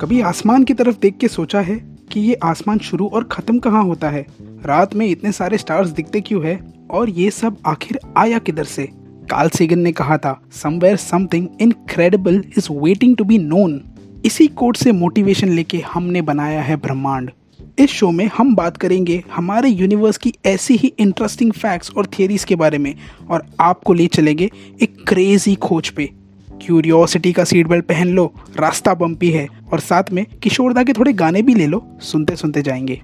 कभी आसमान की तरफ़ देख के सोचा है कि ये आसमान शुरू और ख़त्म कहाँ होता है? रात में इतने सारे स्टार्स दिखते क्यों है? और ये सब आखिर आया किधर से? कार्ल सेगन ने कहा था somewhere something incredible is waiting to be known इसी कोड से मोटिवेशन लेके हमने बनाया है ब्रह्मांड। इस शो में हम बात करेंगे हमारे यूनिवर्स की ऐसी ही इंटरेस्टिंग फैक्ट्स और थियरीज के बारे में, और आपको ले चलेंगे एक क्रेजी खोज पे। क्यूरियोसिटी का सीट बेल्ट पहन लो, रास्ता बम्पी है और साथ में किशोरदा के थोड़े गाने भी ले लो सुनते सुनते जाएँगे।